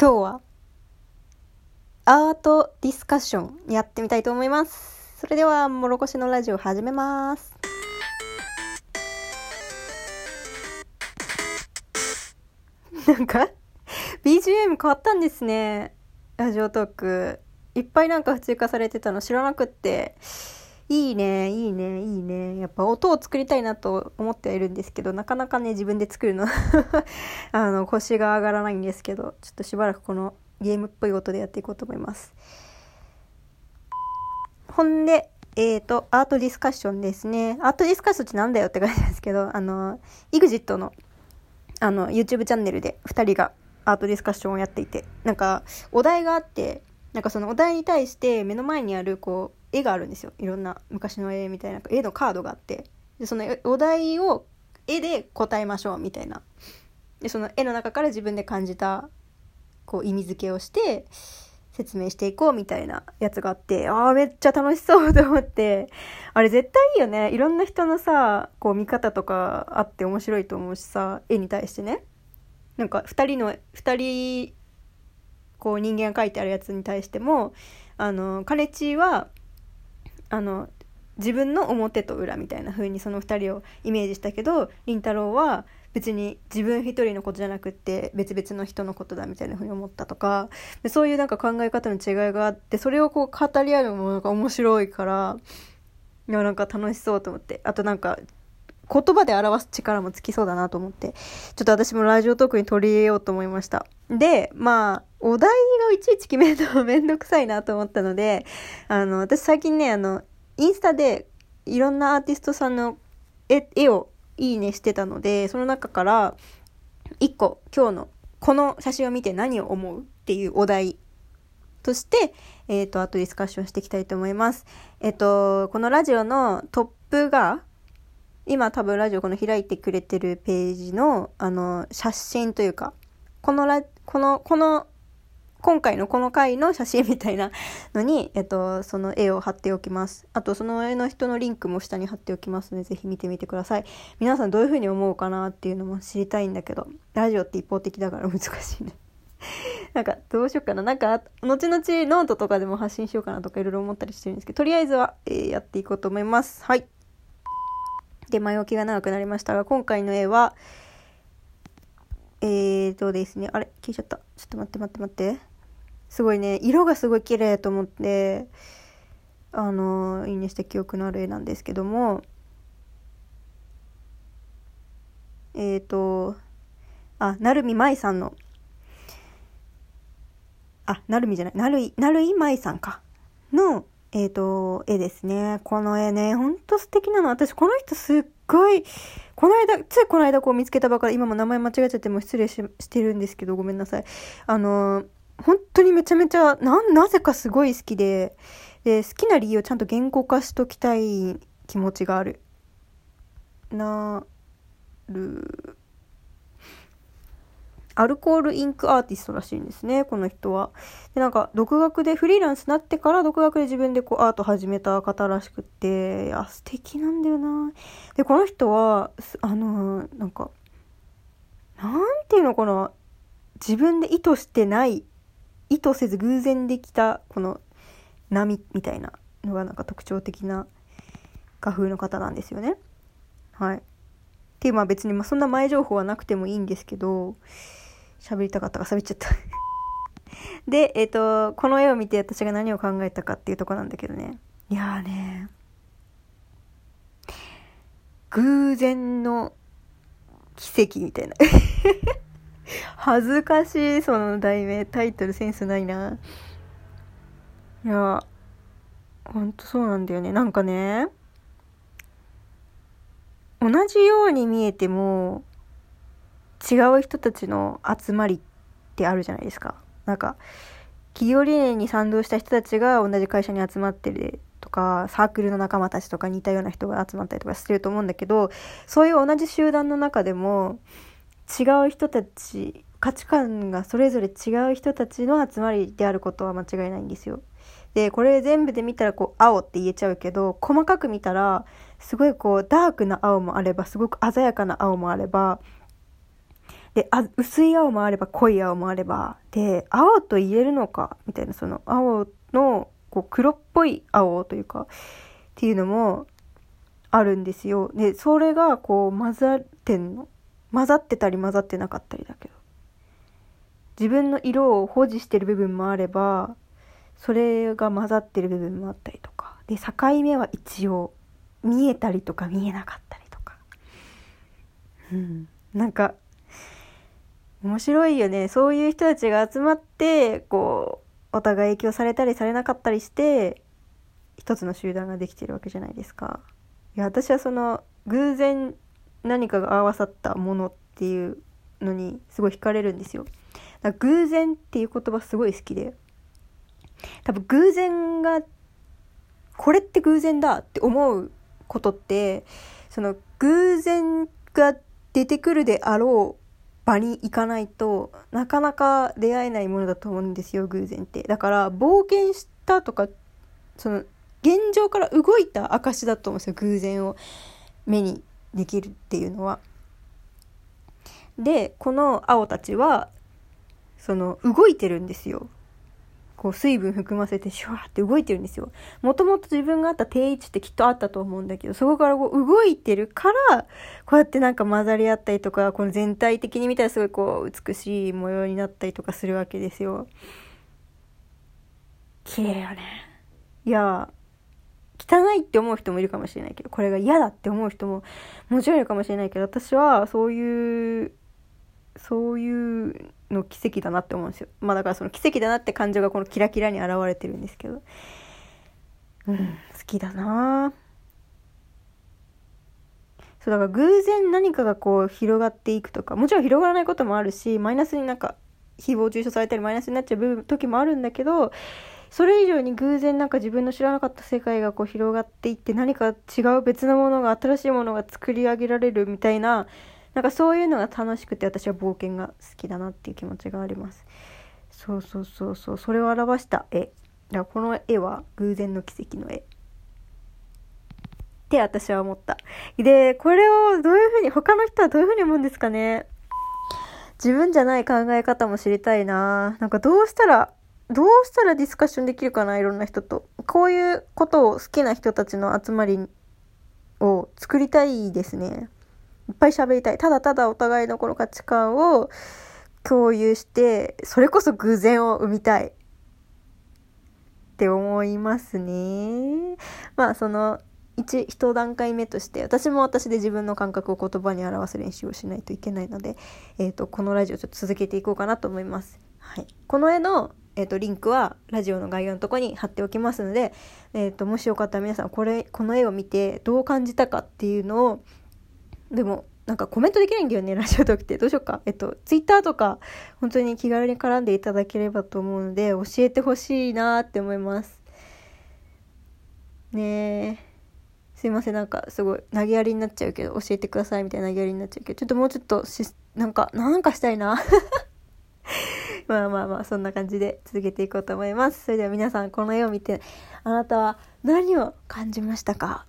今日はアートディスカッションやってみたいと思います。それでは、もろこしのラジオ始めます。なんか、BGM 変わったんですね。ラジオトーク。いっぱいなんか追加されてたの知らなくって。いいね、いいね、いいね。やっぱ音を作りたいなと思ってはいるんですけど、なかなかね、自分で作るの あの、腰が上がらないんですけど、ちょっとしばらくこのゲームっぽい音でやっていこうと思います。ほんで、えっ、と、アートディスカッションですね。アートディスカッションってなんだよって感じなんですけど、あの、EXIT の、あの、YouTube チャンネルで2人がアートディスカッションをやっていて、なんか、お題があって、なんかそのお題に対して目の前にある、こう、絵があるんですよ。いろんな昔の絵みたいな、絵のカードがあって。で、そのお題を絵で答えましょうみたいな。で、その絵の中から自分で感じた、こう、意味付けをして、説明していこうみたいなやつがあって、ああ、めっちゃ楽しそうと思って、あれ絶対いいよね。いろんな人のさ、こう見方とかあって面白いと思うしさ、絵に対してね。なんか二人の、二人、こう人間が描いてあるやつに対しても、あの、カレッチは、あの、自分の表と裏みたいな風にその2人をイメージしたけど、りんたろーは別に自分一人のことじゃなくって別々の人のことだみたいな風に思ったとか、そういうなんか考え方の違いがあって、それをこう語り合うのもなんか面白いから、いやなんか楽しそうと思って。あとなんか、言葉で表す力もつきそうだなと思って、ちょっと私もラジオトークに取り入れようと思いました。で、まあ、お題がいちいち決めるのめんどくさいなと思ったので、あの、私最近ね、あの、インスタでいろんなアーティストさんの絵絵をいいねしてたので、その中から、一個、今日のこの写真を見て何を思うっていうお題として、えっ、と、あとディスカッションしていきたいと思います。えっ、と、このラジオのトップが、今多分ラジオこの開いてくれてるページの、あの、写真というか、このラ、この、この、今回のこの回の写真みたいなのに、えっと、その絵を貼っておきます。あと、その絵の人のリンクも下に貼っておきますので、ぜひ見てみてください。皆さんどういう風に思うかなっていうのも知りたいんだけど、ラジオって一方的だから 難しいね。なんか、どうしようかな。なんか、後々ノートとかでも発信しようかなとかいろいろ思ったりしてるんですけど、とりあえずは、えーやっていこうと思います。はい。で、前置きが長くなりましたが、今回の絵は、えーとですね、あれ？消えちゃった。ちょっと待って待って待って。すごいね、色がすごい綺麗と思って、あの、いいねした記憶のある絵なんですけども、えーと、あ、なるみまいさんの、あ、なるみじゃない、なるい、なるいまいさんか。の、えーと、絵ですね。この絵ね、ほんと素敵なの。私、この人すっごい、この間、ついこの間こう見つけたばっかり、今も名前間違えちゃっても失礼ししてるんですけど、ごめんなさい。あの、本当にめちゃめちゃ、な、なぜかすごい好きで、で、好きな理由をちゃんと言語化しときたい気持ちがある。なる、アルコールインクアーティストらしいんですね、この人は。で、なんか、独学で、フリーランスになってから独学で自分でこうアート始めた方らしくって、いや、素敵なんだよな。で、この人は、あのーなんか、なんていうのかな、自分で意図してない、意図せず偶然できた、この波みたいなのがなんか特徴的な画風の方なんですよね。はい。っていう、まあ別にまあそんな前情報はなくてもいいんですけど、喋りたかったか喋っちゃった。で、えっ、と、この絵を見て私が何を考えたかっていうとこなんだけどね。いやーね、偶然の奇跡みたいな。恥ずかしい、その題名。タイトルセンスないな。いや、ほんとそうなんだよね。なんかね、同じように見えても、違う人たちの集まりってあるじゃないですか。なんか、企業理念に賛同した人たちが同じ会社に集まってるとか、サークルの仲間たちとか似たような人が集まったりとかしてると思うんだけど、そういう同じ集団の中でも、違う人たち、価値観がそれぞれ違う人たちの集まりであることは間違いないんですよ。で、これ全部で見たらこう青って言えちゃうけど、細かく見たら、すごいこうダークな青もあれば、すごく鮮やかな青もあれば、であ薄い青もあれば濃い青もあればで青と言えるのかみたいなその青のこう黒っぽい青というかっていうのもあるんですよ。でそれがこう混ざってんの。混ざってたり混ざってなかったりだけど。自分の色を保持してる部分もあればそれが混ざってる部分もあったりとか。で境目は一応見えたりとか見えなかったりとか。うん。なんか面白いよねそういう人たちが集まってこうお互い影響されたりされなかったりして一つの集団ができてるわけじゃないですか。いや私はその偶然何かが合わさったものっていうのにすごい惹かれるんですよ。だから偶然っていう言葉すごい好きで多分偶然がこれって偶然だって思うことってその偶然が出てくるであろう場に行かないとなかなか出会えないものだと思うんですよ偶然ってだから冒険したとかその現状から動いた証だと思うんですよ偶然を目にできるっていうのは。でこの青たちはその動いてるんですよ。こう水分含ませてシュワーって動いてるんですよ。もともと自分があった定位置ってきっとあったと思うんだけど、そこからこう動いてるから、こうやってなんか混ざり合ったりとか、この全体的に見たらすごいこう美しい模様になったりとかするわけですよ。綺麗よね。いや、汚いって思う人もいるかもしれないけど、これが嫌だって思う人ももちろんいるかもしれないけど、私はそういう、そういうの奇跡だなって思うんですよ。まあだからその奇跡だなって感情がこのキラキラに現れてるんですけど。うん、好きだなそうだから偶然何かがこう広がっていくとか、もちろん広がらないこともあるし、マイナスになんか誹謗中傷されたりマイナスになっちゃう時もあるんだけど、それ以上に偶然なんか自分の知らなかった世界がこう広がっていって何か違う別のものが新しいものが作り上げられるみたいななんかそういうのが楽しくて私は冒険が好きだなっていう気持ちがあります。そうそうそうそう。それを表した絵。だこの絵は偶然の奇跡の絵。って私は思った。でこれをどういうふうに他の人はどういうふうに思うんですかね。自分じゃない考え方も知りたいな。なんかどうしたらどうしたらディスカッションできるかないろんな人と。こういうことを好きな人たちの集まりを作りたいですね。いっぱい喋りたい。ただただお互いのこの価値観を共有して、それこそ偶然を生みたい。って思いますね。まあその一一段階目として私も私で自分の感覚を言葉に表す練習をしないといけないので、えーと、このラジオちょっと続けていこうかなと思います。はい、この絵の、えーと、リンクはラジオの概要のとこに貼っておきますので、えーともしよかったら皆さんこれこの絵を見てどう感じたかっていうのをでもなんかコメントできないんだよね、ラジオトークって。どうしようか。えっと、ツイッターとか、本当に気軽に絡んでいただければと思うので、教えてほしいなって思います。ねえ。すいません、なんかすごい投げやりになっちゃうけど、教えてくださいみたいな投げやりになっちゃうけど、ちょっともうちょっとし、なんか、なんかしたいな。まあまあまあ、そんな感じで続けていこうと思います。それでは皆さん、この絵を見て、あなたは何を感じましたか？